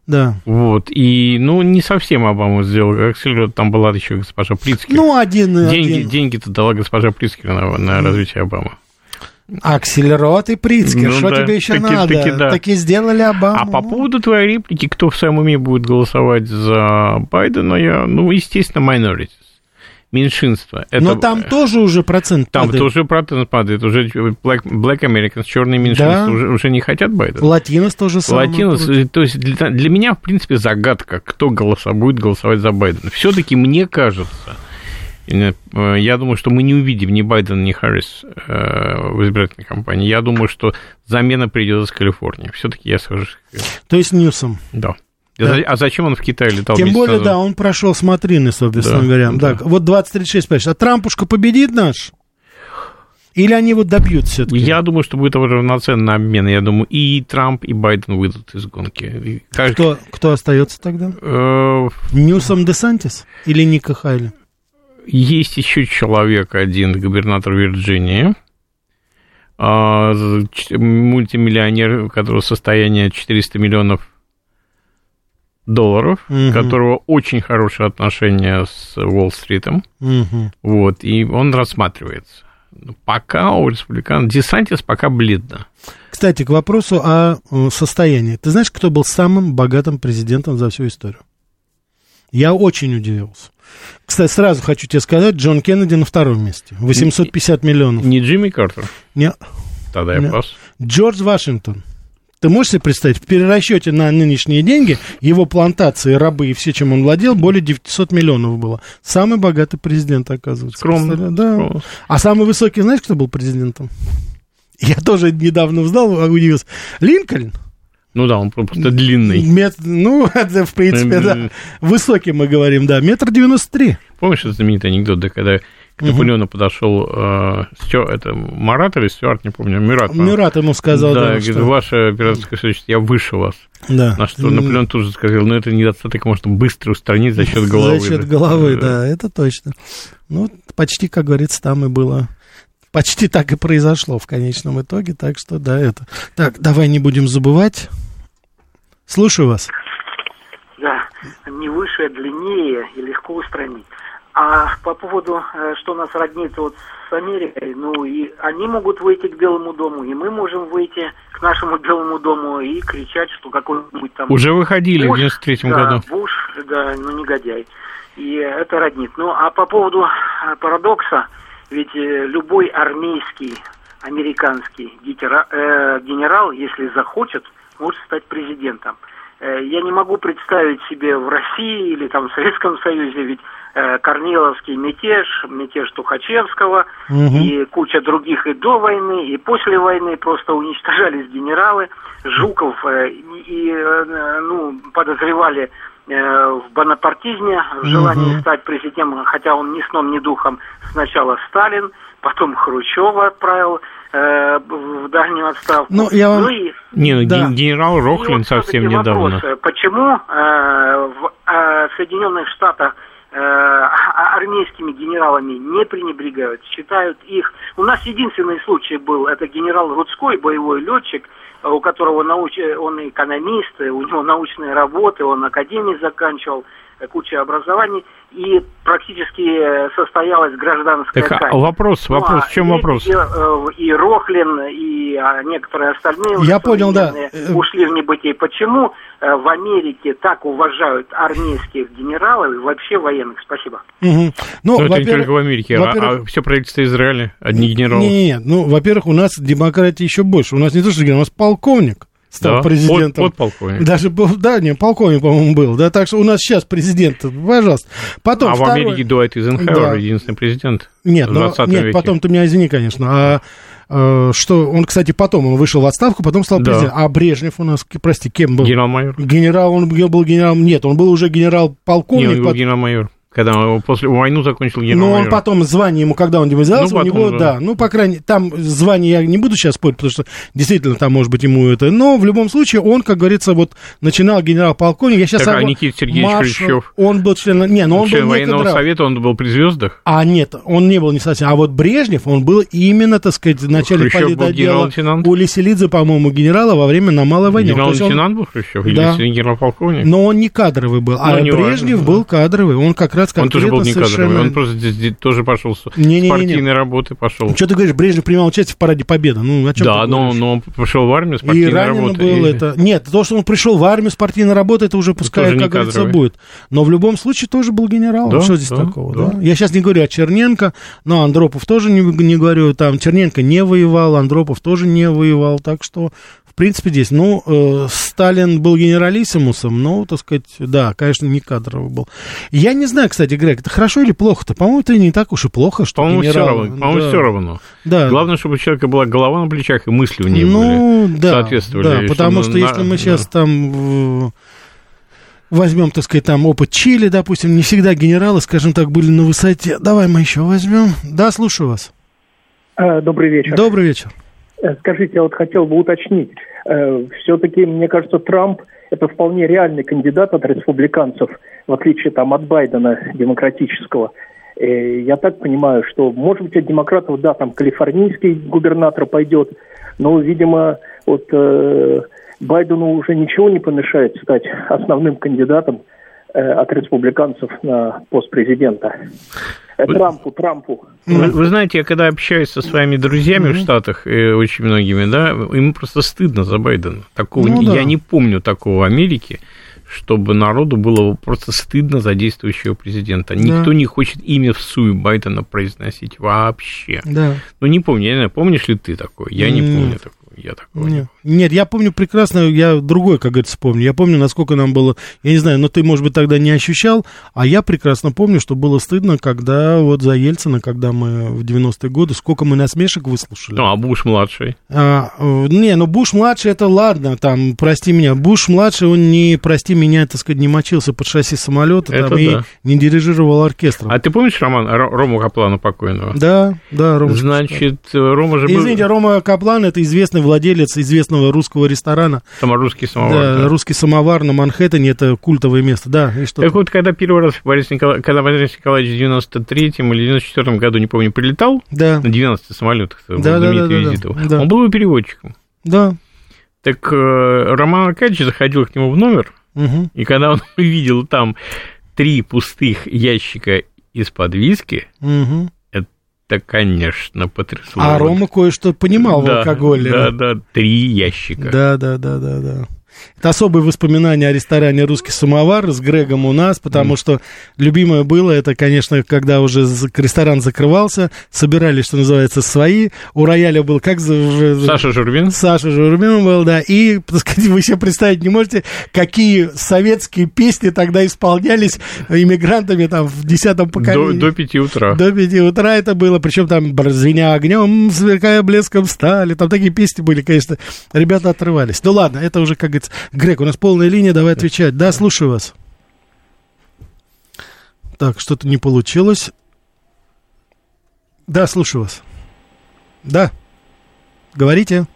Да. Вот, и, ну, не совсем Обаму сделал, Рот, там была еще госпожа Прицкер. Ну, один, деньги, один. Деньги-то дала госпожа Прицкер на, на развитие Обамы. Акселерот и Прицкер, ну, что да, тебе еще таки, надо? Таки, да. таки сделали Обаму. А по поводу твоей реплики, кто в своем уме будет голосовать за Байдена, я, ну, естественно, minorities меньшинство. Это, Но там тоже уже процент там падает. Там тоже процент падает. Уже Black, Black Americans, черные меньшинства, да. уже, уже не хотят Байдена. Латинос тоже самое. Латинос, то есть для, для меня, в принципе, загадка, кто голоса, будет голосовать за Байдена. Все-таки мне кажется, я думаю, что мы не увидим ни Байдена, ни Харрис в избирательной кампании. Я думаю, что замена придет из Калифорнии. Все-таки я схожу. То есть Ньюсом. Да. Да. А зачем он в Китае летал? Тем более, назад? да, он прошел смотрины, собственно да, говоря. Да. Так, вот 2036 спрашивает, а Трампушка победит наш? Или они вот добьют все-таки? Я думаю, что будет равноценный обмен. Я думаю, и Трамп, и Байден выйдут из гонки. Каждый... Кто, кто остается тогда? Э... Ньюсом Десантис или Ника Хайли? Есть еще человек один, губернатор Вирджинии, мультимиллионер, у которого состояние 400 миллионов долларов, угу. у которого очень хорошие отношения с Уолл-стритом. Угу. Вот, и он рассматривается. Пока у республиканцев... Десантис пока бледно. Кстати, к вопросу о состоянии. Ты знаешь, кто был самым богатым президентом за всю историю? Я очень удивился. Кстати, сразу хочу тебе сказать, Джон Кеннеди на втором месте. 850 не, миллионов. Не Джимми Картер? Нет. Тогда я Нет. пас. Джордж Вашингтон. Ты можешь себе представить, в перерасчете на нынешние деньги его плантации, рабы и все, чем он владел, более 900 миллионов было. Самый богатый президент, оказывается. Скромно. Да. Скромно. А самый высокий, знаешь, кто был президентом? Я тоже недавно узнал, удивился. Линкольн. Ну да, он просто длинный. Мет, ну, (laughs) это, в принципе, да. Высокий мы говорим, да. Метр девяносто три. Помнишь этот знаменитый анекдот, да, когда к Наполеону подошел э, Стю- это Марат или Стюарт, не помню, Мират. по-моему. Мюрат ему сказал, да, да, говорит, что... ваше операторское высочество, я выше вас. Да. На что Наполеон тут же сказал, ну это недостаток можно быстро устранить за счет головы. За счет головы, да, это точно. Ну, почти, как говорится, там и было. Почти так и произошло в конечном итоге, так что да, это. Так, давай не будем забывать. Слушаю вас. Да, не выше, а длиннее и легко устранить. А по поводу, э, что нас роднит вот с Америкой, ну и они могут выйти к Белому дому, и мы можем выйти к нашему (laughs) Белому дому и кричать, что какой-нибудь там... Уже выходили в Буш, 93 да, году. Буш, да, ну негодяй. И это роднит. Ну, а по поводу э, парадокса, ведь э, любой армейский, американский генерал, если захочет, может стать президентом. Э, Я не могу представить себе в России или там в Советском Союзе, ведь э, Корниловский мятеж, мятеж Тухачевского Мгм. и куча других и до войны, и после войны просто уничтожались генералы. Жуков э, и, ну, подозревали в бонапартизме, в желании Мгм. стать президентом, хотя он ни сном, ни духом. Сначала Сталин, потом Хрущева отправил э, в дальнюю отставку. Ну, я вам- и Не, ну Да. ген- генерал и Рохлин вот совсем недавно. вопрос, почему э, в э, Соединенных Штатах э, а- армейскими генералами не пренебрегают, считают их... У нас единственный случай был, это генерал Рудской, боевой летчик, э, у которого науч... он экономист, э, у него научные работы, он академии заканчивал, э, куча образований, и практически э, состоялась гражданская Так, а казнь. вопрос, Ну, вопрос, а в чем вопрос? э, И Рохлин, и а, некоторые остальные уже Я понял, да. Э, ушли в небытие. Почему э, в Америке так уважают армейских генералов и вообще военных? Спасибо. Мгм. Ну, Ну, это не только в Америке, а- а, все правительство Израиля, одни генералы. Не-не-не, ну, во-первых, у нас демократии еще больше. У нас не то, что генерал, у нас полковник стал Да, президентом. под- подполковник. Даже был, да, не, полковник, по-моему, был. Да, так что у нас сейчас президент, пожалуйста. Потом а в второе- Америке Дуайт Эйзенхауэр, Да. единственный президент Нет, в ну, 20 нет, потом ты меня извини, конечно. А э, что он, кстати, потом он вышел в отставку, потом стал Да. президентом. А Брежнев у нас, прости, кем был? Генерал-майор. Генерал, он был генералом. Нет, он был уже Не, генерал-полковник. он был пот- генерал-майор. Когда он после войну закончил Ну, генерал-майор. он потом звание ему, когда он демобилизовался, Ну, у потом, него, да. да. ну, по крайней там звание я не буду сейчас спорить, потому что действительно там, может быть, ему это, но в любом случае он, как говорится, вот начинал генерал-полковник, я сейчас... Так, а Никита Сергеевич маршал, Хрущев? Он был членом, не, ну он Член был военного некогда- совета, он был при звездах. А нет, он не был не совсем. А вот Брежнев, он был именно, так сказать, Хрущев был политотдела генерал-лейтенант? у Лиселидзе, по-моему, генерала во время на Малой войне. Есть он- Генерал-лейтенант был Хрущев? Или Да. генерал-полковник? но он не кадровый был, а Ну, важно, Брежнев да. был кадровый. Он как раз Он тоже был не кадровый, совершенно- он просто здесь, здесь тоже пошел с партийной работы, пошел. Что ты говоришь, Брежнев принимал участие в параде Победы? Ну, о чем Да, но, но он пошел в армию с И партийной ранено работы. было и- это. Нет, то, что он пришел в армию с партийной работы, это уже пускай, не как говорится, кадровый. будет. Но в любом случае тоже был генералом. Да, что здесь да, такого, да. да? Я сейчас не говорю о Черненко, но Андропов тоже не, не говорю. Там Черненко не воевал, Андропов тоже не воевал. Так что, в принципе, здесь, ну, э, Сталин был генералиссимусом, но, так сказать, да, конечно, не кадровый был. Я не знаю, кстати, Грег, это хорошо или плохо-то? По-моему, это не так уж и плохо, что По-моему, все генерал... равно. По-моему, да. все равно. Да. Главное, чтобы у человека была голова на плечах и мысли у него ну, были. да, соответствовали, Да, потому что на- если мы да. сейчас там э, возьмем, так сказать, там опыт Чили, допустим, не всегда генералы, скажем так, были на высоте. Давай мы еще возьмем. Да, слушаю вас. Э, Добрый вечер. Добрый вечер. Э, Скажите, я вот хотел бы уточнить. Все-таки, мне кажется, Трамп – это вполне реальный кандидат от республиканцев, в отличие там, от Байдена демократического. Э, Я так понимаю, что, может быть, от демократов, да, там калифорнийский губернатор пойдет, но, видимо, вот э, Байдену уже ничего не помешает стать основным кандидатом э, от республиканцев на пост президента. Э, Вы- Трампу, Трампу. Вы, вы знаете, я когда общаюсь со своими друзьями в Штатах, э, очень многими, да, им просто стыдно за Байдена. Такого, Ну не- да. Я не помню такого в Америке, чтобы народу было просто стыдно за действующего президента. Никто не хочет имя в суе Байдена произносить вообще. Да. Ну, не помню, я не знаю, помнишь ли ты такое? Я не М. помню такое. Я такого не Нет, нет, я помню прекрасно, я другой, как говорится, помню. Я помню, насколько нам было, я не знаю, но ты, может быть, тогда не ощущал, а я прекрасно помню, что было стыдно, когда вот за Ельцина, когда мы в 90-е годы, сколько мы насмешек выслушали. Ну, а Буш-младший? А, э, не, ну Буш-младший, это ладно, там, прости меня. Буш-младший, он не, прости меня, так сказать, не мочился под шасси самолета Это там, и да. не дирижировал оркестром. А ты помнишь Роман, Ро- Рому Каплана покойного? Да, да, Рома. Значит, Рома же был... Извините, Рома Каплан это известный владелец известного русского ресторана. Саморусский самовар. да, да. русский самовар на Манхэттене это культовое место. Да, и что? Так вот, когда первый раз Борис Никола... когда Борис Николаевич в 93-м или 94 году, не помню, прилетал Да, на 90 самолетах, Да, да, да, да, визит его, да. он был его переводчиком. да. Так э, Роман Аркадьевич заходил к нему в номер, мгм. и когда он (laughs) увидел там три пустых ящика из-под виски, Мгм. Это, конечно, потрясло. А. Рома кое-что понимал в Да, алкоголе. Да, да, три ящика. Да, да, да, да, да. Это особые воспоминания о ресторане «Русский самовар» с Грегом у нас, потому что любимое было, это, конечно, когда уже ресторан закрывался, собирались, что называется, свои. У рояля был как... Саша Журбин. Саша Журбин был, да, и, так сказать, (laughs) вы себе представить не можете, какие советские песни тогда исполнялись иммигрантами там в десятом До, поколении. до 5 утра. До пяти утра это было, причем там «Звеня огнем, сверкая блеском стали», там такие песни были, конечно, ребята отрывались. Ну ладно, это уже, как говорится, Грег, у нас полная линия, давай отвечать. Да, слушаю вас. Так, что-то не получилось. Да, слушаю вас. Да. Говорите.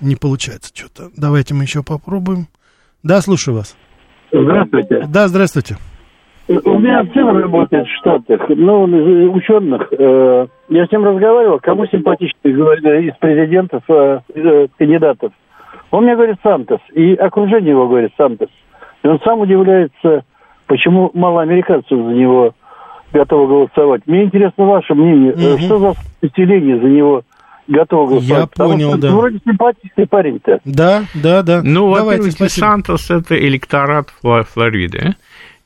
Не получается что-то. Давайте мы еще попробуем. Да, слушаю вас. Здравствуйте. Да, здравствуйте. У меня сын работает в Штатах, ну, он из ученых. э, Я с ним разговаривал, кому симпатичнее говорит, из президентов, э, э, кандидатов. Он мне говорит Сантос, и окружение его говорит Сантос. И он сам удивляется, почему мало американцев за него готовы голосовать. Мне интересно ваше мнение, э, Мгм. что за население за него готово голосовать? Я Потому понял, что да. Вроде симпатичный парень-то. Да, да, да. Ну, Давайте, во-первых. Сантос – это электорат Фло- Флориды.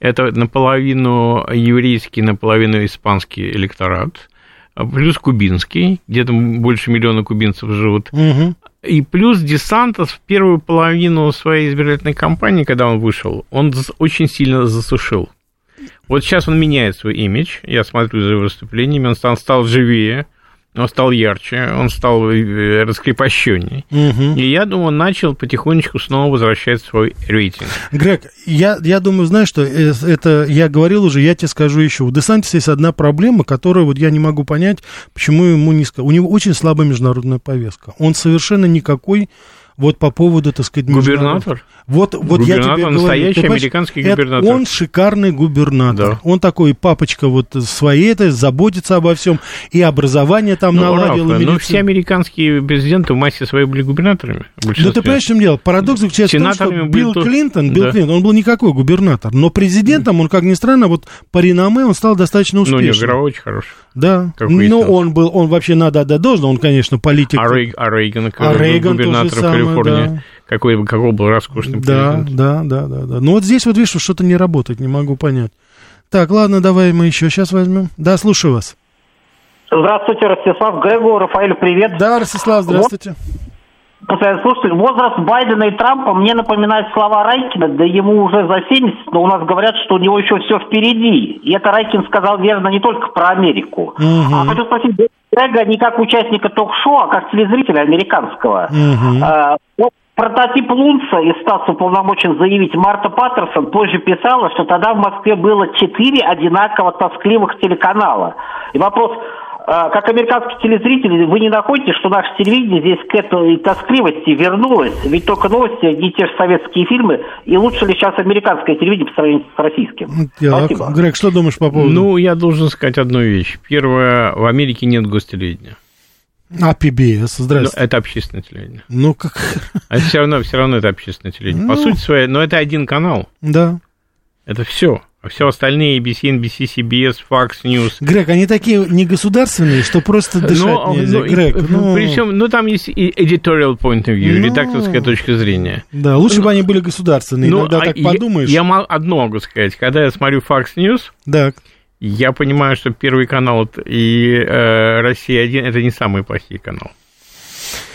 Это наполовину еврейский, наполовину испанский электорат. А Плюс кубинский, где-то больше миллиона кубинцев живут. Мгм. И плюс Десантос в первую половину своей избирательной кампании, когда он вышел, он очень сильно засушил. Вот сейчас он меняет свой имидж. Я смотрю за его выступлениями. Он стал, стал живее, он стал ярче, он стал э, раскрепощенней. Мгм. И я думаю, он начал потихонечку снова возвращать свой рейтинг. Грег, я, я думаю, знаешь, что э, это я говорил уже, я тебе скажу еще. У Десантиса есть одна проблема, которую вот я не могу понять, почему ему не ска- У него очень слабая международная повестка. Он совершенно никакой вот по поводу, так сказать, Губернатор? Вот, вот я тебе Губернатор, говорю, настоящий американский это губернатор. Он шикарный губернатор. Да. Он такой папочка вот своей, это заботится обо всем, и образование там Ну, наладил, Рафа, ну, все американские президенты в массе своей были губернаторами. Ну, большинстве. ты понимаешь, в чем дело? Парадокс заключается в том, что Билл то- Клинтон, Билл Да. Клинтон, он был никакой губернатор, но президентом он, как ни странно, вот по реноме он стал достаточно Ну, успешным. Грау очень хороший. Да, как но он был, он вообще надо отдать должное, он, конечно, политик. А, Рей- а Рейган, А Рейган губернатором самое, Калифорнии, да. какой, какой был роскошный Да, президент. да, да, да, да. Ну вот здесь вот видишь, что-то не работает, не могу понять. Так, ладно, давай мы еще сейчас возьмем. Да, слушаю вас. Здравствуйте, Ростислав. Грегу, Рафаэлю, привет. Да, Ростислав, здравствуйте. Постоянный слушатель. Возраст Байдена и Трампа мне напоминает слова Райкина, да ему уже за 70, но у нас говорят, что у него еще все впереди. И это Райкин сказал верно не только про Америку. Мгм. А хочу спросить Грега не как участника ток-шоу, а как телезрителя американского. Мгм. А, вот прототип Лунца из статус уполномочен заявить Марта Паттерсон позже писала, что тогда в Москве было четыре одинаково тоскливых телеканала. И вопрос, как американский телезритель, вы не находите, что наше телевидение здесь к этой тоскливости вернулось? Ведь только новости, не те же советские фильмы. И лучше ли сейчас американское телевидение по сравнению с российским? Так, Спасибо. Грег, что думаешь по поводу? Ну, я должен сказать одну вещь. Первое, в Америке нет гостелевидения. А, PBS, Ну, здрасте. это общественное телевидение. Ну, как... А все равно, все равно это общественное телевидение. По Ну. сути своей, но это один канал. Да. Это все. А все остальные ABC, NBC, CBS, Fox News. Грег, они такие негосударственные, что просто дышать Ну, нельзя. ну, и- Грег, ну, Причем, ну, там есть и editorial point of view, Ну. редакторская точка зрения. Да, лучше бы они были государственные. Ну, Иногда а так я- подумаешь. Я, одно могу сказать. Когда я смотрю Fox News, Так. я понимаю, что Первый канал и э, Россия-1 это не самые плохие каналы.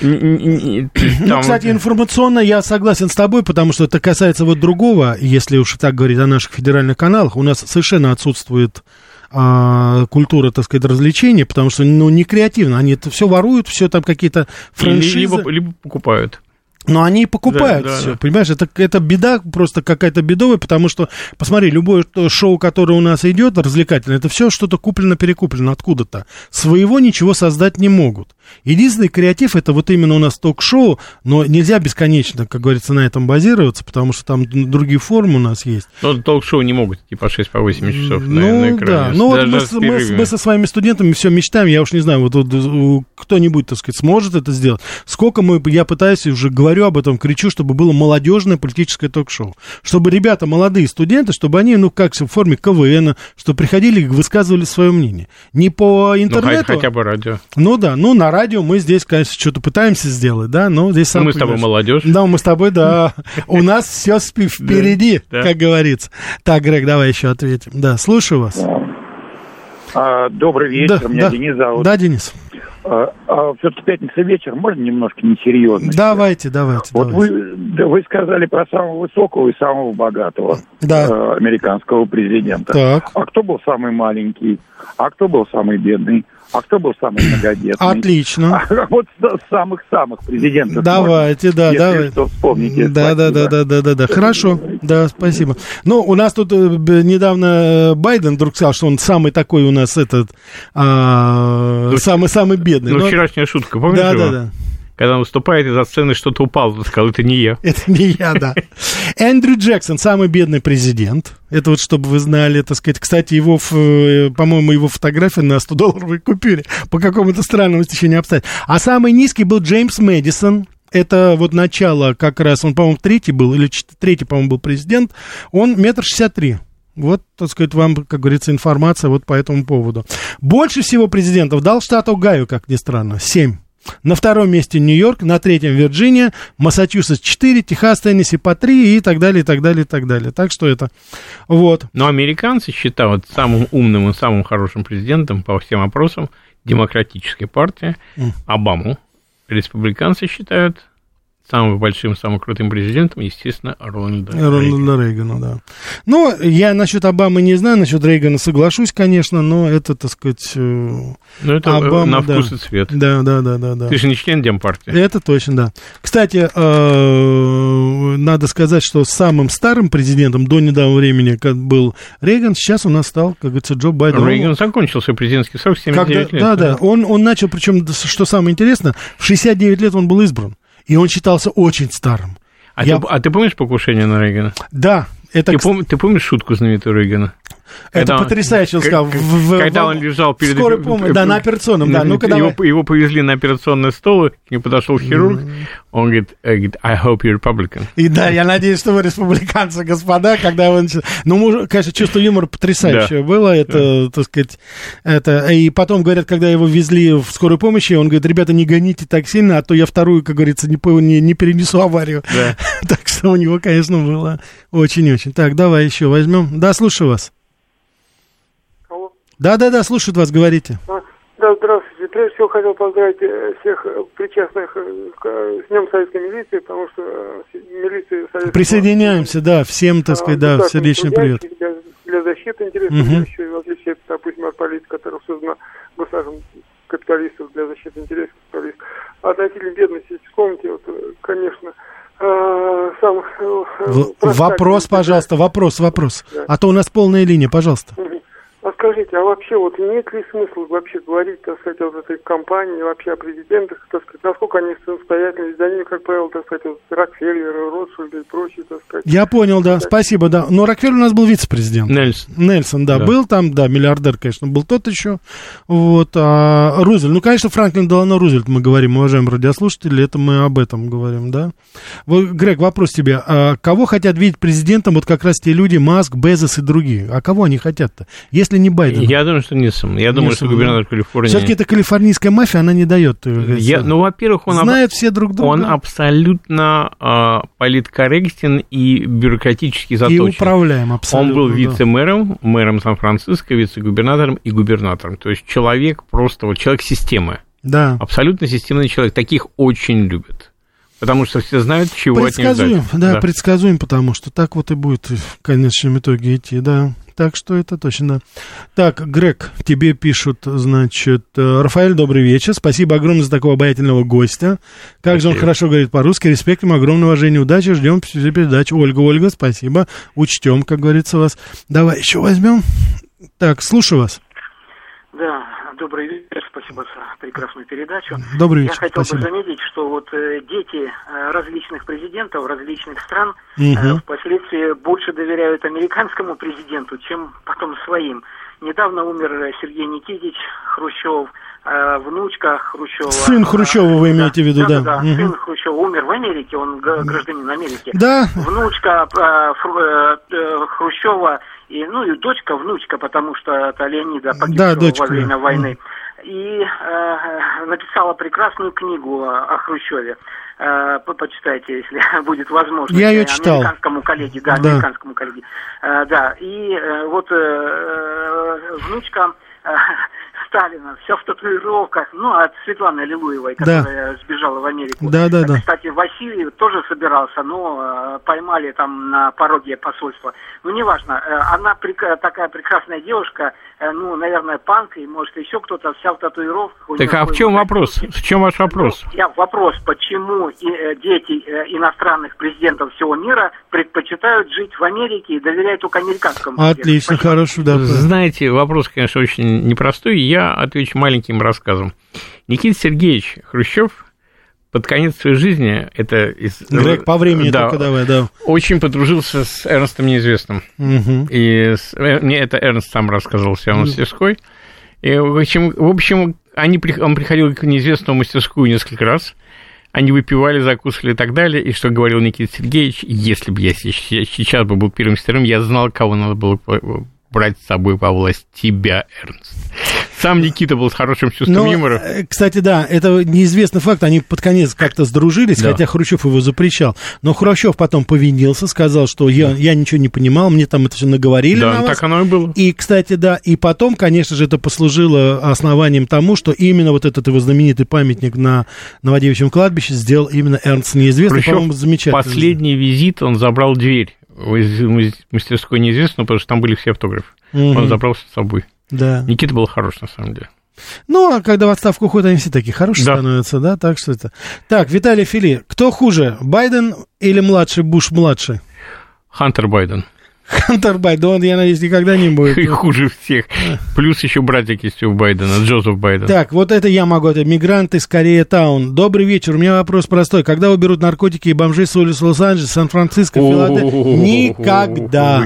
Ну, кстати, информационно я согласен с тобой, потому что это касается вот другого, если уж так говорить о наших федеральных каналах, у нас совершенно отсутствует а, культура, так сказать, развлечения, потому что, ну, не креативно, они это все воруют, все там какие-то франшизы. Либо, либо покупают. Но они и покупают Да, да, все, да. понимаешь? Это, это беда, просто какая-то бедовая, потому что, посмотри, любое шоу, которое у нас идет, развлекательное, это все что-то куплено-перекуплено откуда-то. Своего ничего создать не могут. Единственный креатив, это вот именно у нас ток-шоу, но нельзя бесконечно, как говорится, на этом базироваться, потому что там другие формы у нас есть. Но толк-шоу не могут идти по 6 по 8 часов на, ну, на экране. да. Ну, вот мы, мы, мы со своими студентами все мечтаем, я уж не знаю, вот, вот, кто-нибудь, так сказать, сможет это сделать. Сколько мы, я пытаюсь, уже говорю об этом, кричу, чтобы было молодежное политическое ток-шоу. Чтобы ребята, молодые студенты, чтобы они, ну, как в форме КВН, что приходили и высказывали свое мнение. Не по Ну, интернету. хотя, хотя бы радио. Ну да, ну на радио мы здесь, конечно, что-то пытаемся сделать, да, но здесь сам мы с тобой понимаешь. молодежь. Да, мы с тобой, да. (laughs) У нас все впереди, как говорится. Так, Грег, давай еще ответим. Да, слушаю вас. А, добрый вечер, Да, меня да. Денис зовут. Да, Денис. Все-таки пятница вечер, можно немножко несерьезно? Давайте, давайте. Вот давайте. вы, вы сказали про самого высокого и самого богатого Да. э, американского президента. Так. А кто был самый маленький? А кто был самый бедный? А кто был самый многодетный? Отлично. (laughs) А вот самых-самых президентов. Давайте, да, если давайте. что, вспомните. Да, да, да, да, да, да, да. Хорошо. Да, спасибо. Ну, у нас тут э, недавно э, Байден вдруг сказал, что он самый такой у нас этот а, самый самый бедный. Ну, Но- вчерашняя шутка, помнишь Да, его? да, да. Когда он выступает, из-за сцены что-то упало, он сказал, это не я. (laughs) Это не я, да. Эндрю Джексон, самый бедный президент. Это вот, чтобы вы знали, так сказать. Кстати, его, э, по-моему, его фотография на 100-долларовой купюре. По какому-то странному стечению обстоятельств. А самый низкий был Джеймс Мэдисон. Это вот начало как раз, он, по-моему, третий был, или третий, по-моему, был президент. Он метр шестьдесят три. Вот, так сказать, вам, как говорится, информация вот по этому поводу. Больше всего президентов дал штат Огайо, как ни странно, семь. На втором месте Нью-Йорк, на третьем Вирджиния, Массачусетс 4, Техас, Теннесси по 3 и так далее, и так далее, и так далее. Так что это вот. Но американцы считают самым умным и самым хорошим президентом по всем опросам демократической партии. Обаму. Республиканцы считают самым большим, самым крутым президентом, естественно, Рональда Рейгана. Рональда Рейгана, да. Ну, я насчет Обамы не знаю, насчет Рейгана соглашусь, конечно, но это, так сказать, э, Ну, это э, Обама, на да. вкус и цвет. Да, да, да, да, да. Ты же не член Демпартии. Это точно, да. Кстати, э, надо сказать, что самым старым президентом до недавнего времени как был Рейган, сейчас у нас стал, как говорится, Джо Байден. Рейган закончил свой президентский срок в 79 Когда- лет. да, да, он, он начал, причем, что самое интересное, в 69 лет он был избран, и он считался очень старым. А, Я- ты, а ты помнишь покушение на Рейгана? Да, это, Ты, пом- ты помнишь шутку знаменитую Рейгана? Это Когда он- потрясающе, он сказал. в- когда в- он лежал перед... скорой помощи, да, на операционном, да. Ну-ка, его, давай. его повезли на операционный стол, к нему подошел хирург, он говорит, э, говорит, I hope you're Republican. И да, я надеюсь, что вы республиканцы, господа, когда вы... Ну, конечно, чувство юмора потрясающее было, это, так сказать, это... И потом, говорят, когда его везли в скорую помощь, он говорит, ребята, не гоните так сильно, а то я вторую, как говорится, не, не, не перенесу аварию. Да. (laughs) Так что у него, конечно, было очень-очень. Так, давай еще возьмем. Да, слушаю вас. Да-да-да, слушают вас, говорите. А, Да, здравствуйте. Прежде всего хотел поздравить э, всех э, причастных э, с Днем Советской милиции, потому что милиции Советского Присоединяемся, да, всем, так сказать, да, государственных сердечный привет. Для, для защиты интересов Мгм. трудящих, в отличие, допустим, от полиции, которая создана государством капиталистов для защиты интересов капиталистов. А относительно бедности, вспомните, вот, конечно, э, сам... э, Вопрос, пожалуйста, вопрос, вопрос. Да. А то у нас полная линия, пожалуйста. Мгм. А скажите, а вообще вот имеет ли смысл вообще говорить, так сказать, о вот этой компании, вообще о президентах, так сказать, насколько они самостоятельны, ведь они, как правило, так сказать, вот Рокфеллеры, Ротшильды и прочие, так сказать. Я понял, да, спасибо, да. Но Рокфеллер у нас был вице-президент. Нельсон. Нельсон, да, Да. был там, да, миллиардер, конечно, был тот еще. Вот, а Рузвельт, ну, конечно, Франклин Делано Рузвельт мы говорим, уважаемые радиослушатели, это мы об этом говорим, да. Вот, Грег, вопрос тебе, а кого хотят видеть президентом вот как раз те люди, Маск, Безос и другие? А кого они хотят-то, если не Байден? Я думаю, что Ньюсом. Я думаю, что губернатор да. Калифорнии... Все-таки это калифорнийская мафия, она не дает. э, Я, ну, во-первых, он, об- знают все друг друга. он абсолютно а, политкорректен и бюрократически и заточен. управляем абсолютно. Он был вице-мэром, мэром Сан-Франциско, вице-губернатором и губернатором. То есть человек просто, вот человек системы. Да. Абсолютно системный человек. Таких очень любят. Потому что все знают, чего от них Предсказуем, ждать. да, предсказуем, потому что так вот и будет в конечном итоге идти, да. Так что это точно. Так, Грег, тебе пишут, значит, э, Рафаэль, добрый вечер. Спасибо огромное за такого обаятельного гостя. Как же он Спасибо. хорошо говорит по-русски. Респект ему, огромное уважение, удачи. Ждем всю передачу. Ольга, Ольга, спасибо. Учтем, как говорится, вас. Давай еще возьмем. Так, слушаю вас. Да, добрый вечер, спасибо за прекрасную передачу. Добрый Я вечер, хотел спасибо. бы заметить, что вот э, дети э, различных президентов различных стран э, впоследствии больше доверяют американскому президенту, чем потом своим. Недавно умер Сергей Никитич Хрущев, внучка Хрущева. Сын Хрущева вы имеете в виду, да. Да, Мгм. сын Хрущева умер в Америке, он гражданин Америки. Да. Внучка Хрущева, и, ну и дочка, внучка, потому что это Леонида погибшего дочка, во время да. войны. И э, написала прекрасную книгу о, о Хрущеве. Э, по- почитайте, если (laughs) будет возможность. Я её Э, читал. Американскому коллеге, да, Да. американскому коллеге. Э, да, и э, вот э, э, внучка э, (laughs) Сталина, вся в татуировках, ну, от Светланы Лилуевой, Да. которая сбежала в Америку. Да, да, да. Кстати, Василий тоже собирался, но э, поймали там на пороге посольства. Ну, неважно, э, она прек- такая прекрасная девушка, э, ну, наверное, панк, и может еще кто-то вся в татуировках. Так а в чем вопрос? В чем ваш вопрос? я вопрос, почему и, э, дети э, иностранных президентов всего мира предпочитают жить в Америке и доверяют только американскому? Отлично, хорошо, да. Знаете, вопрос, конечно, очень непростой. Я отвечу маленьким рассказом. Никита Сергеевич Хрущев под конец своей жизни, это из... Грег, по времени да, только давай, да. очень подружился с Эрнстом Неизвестным. Мгм. И с- э, мне это Эрнст сам рассказывал себя в мастерской. И, в общем, в общем они, он приходил к неизвестному мастерскую несколько раз. Они выпивали, закусывали и так далее. И что говорил Никита Сергеевич, если бы я се- сейчас бы был первым мастером, я знал, кого надо было э, брать с собой во власть. Тебя, Эрнст. Сам Никита был с хорошим чувством Но, юмора. э, кстати, да, это неизвестный факт. Они под конец как-то сдружились, Да. хотя Хрущев его запрещал. Но Хрущев потом повинился, сказал, что я, я ничего не понимал, мне там это все наговорили Да, на вас. так оно и было. И, кстати, да, и потом, конечно же, это послужило основанием тому, что именно вот этот его знаменитый памятник на Новодевичьем кладбище сделал именно Эрнст Неизвестный, Хрущев по-моему, замечательно. Последний визит он забрал дверь из мастерской неизвестного, потому что там были все автографы. Мгм. Он забрал с собой. Да. Никита был хорош, на самом деле. Ну, а когда в отставку уходят, они все такие хорошие Да. становятся, да, так что это... Так, Виталий Фили, кто хуже, Байден или младший Буш-младший? Хантер Байден. Хантер Байден, он, я надеюсь, никогда не будет. И (laughs) хуже всех. Плюс еще братик есть у Байдена, Джозеф Байден. Так, вот это я могу, это мигранты из Корея Таун. Добрый вечер, у меня вопрос простой. Когда уберут наркотики и бомжей с улиц Лос-Анджелес, Сан-Франциско, Филадельфия? Никогда.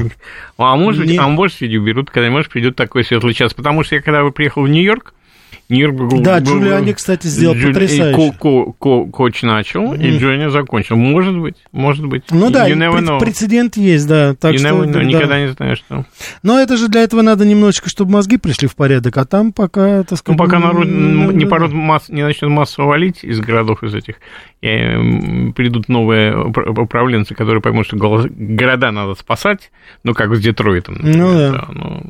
А может а может быть, уберут, когда, может, придет такой светлый час. Потому что я, когда приехал в Нью-Йорк, Был... Да, Джулиани, кстати, сделал Джули- потрясающе. и ко- ко- ко- Коч начал, и Мгм. Джонни закончил. Может быть, может быть. Ну да, и know. прецедент есть, да. Так You что, know, да. Никогда не знаешь, что. Но это же для этого надо немножечко, чтобы мозги пришли в порядок, а там пока, так Ну, сказать... пока народ м, не, да, пород масс- не начнет массово валить из городов из этих, и, м, придут новые упра- управленцы, которые поймут, что города надо спасать, ну, как с Детройтом. например, Ну, да. ну,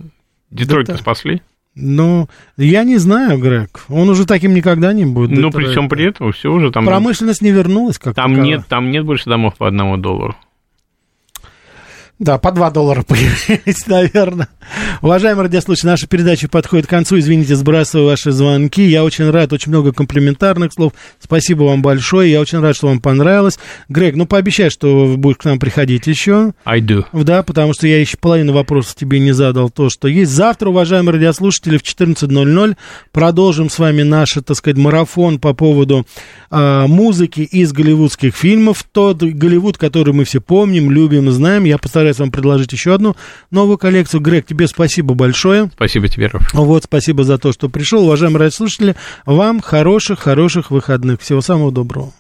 Детройт Да, спасли. Ну, я не знаю, Грег. Он уже таким никогда не будет. Ну, Детройт. при всем при этом, все уже там... Промышленность не вернулась, как Там нет, там нет больше домов по одному доллару. Да, по 2 доллара (laughs) появились, наверное. Уважаемые радиослушатели, наша передача подходит к концу. Извините, сбрасываю ваши звонки. Я очень рад, очень много комплиментарных слов. Спасибо вам большое. Я очень рад, что вам понравилось. Грег, ну пообещай, что будешь к нам приходить еще. I do. Да, потому что я еще половину вопросов тебе не задал, то, что есть. Завтра, уважаемые радиослушатели, в 14.00 продолжим с вами наш, так сказать, марафон по поводу а, музыки из голливудских фильмов. Тот Голливуд, который мы все помним, любим и знаем. Я постараюсь вам предложить еще одну новую коллекцию. Грег, тебе спасибо большое. Спасибо тебе, Раф. Вот, спасибо за то, что пришел. Уважаемые радиослушатели, вам хороших-хороших выходных. Всего самого доброго.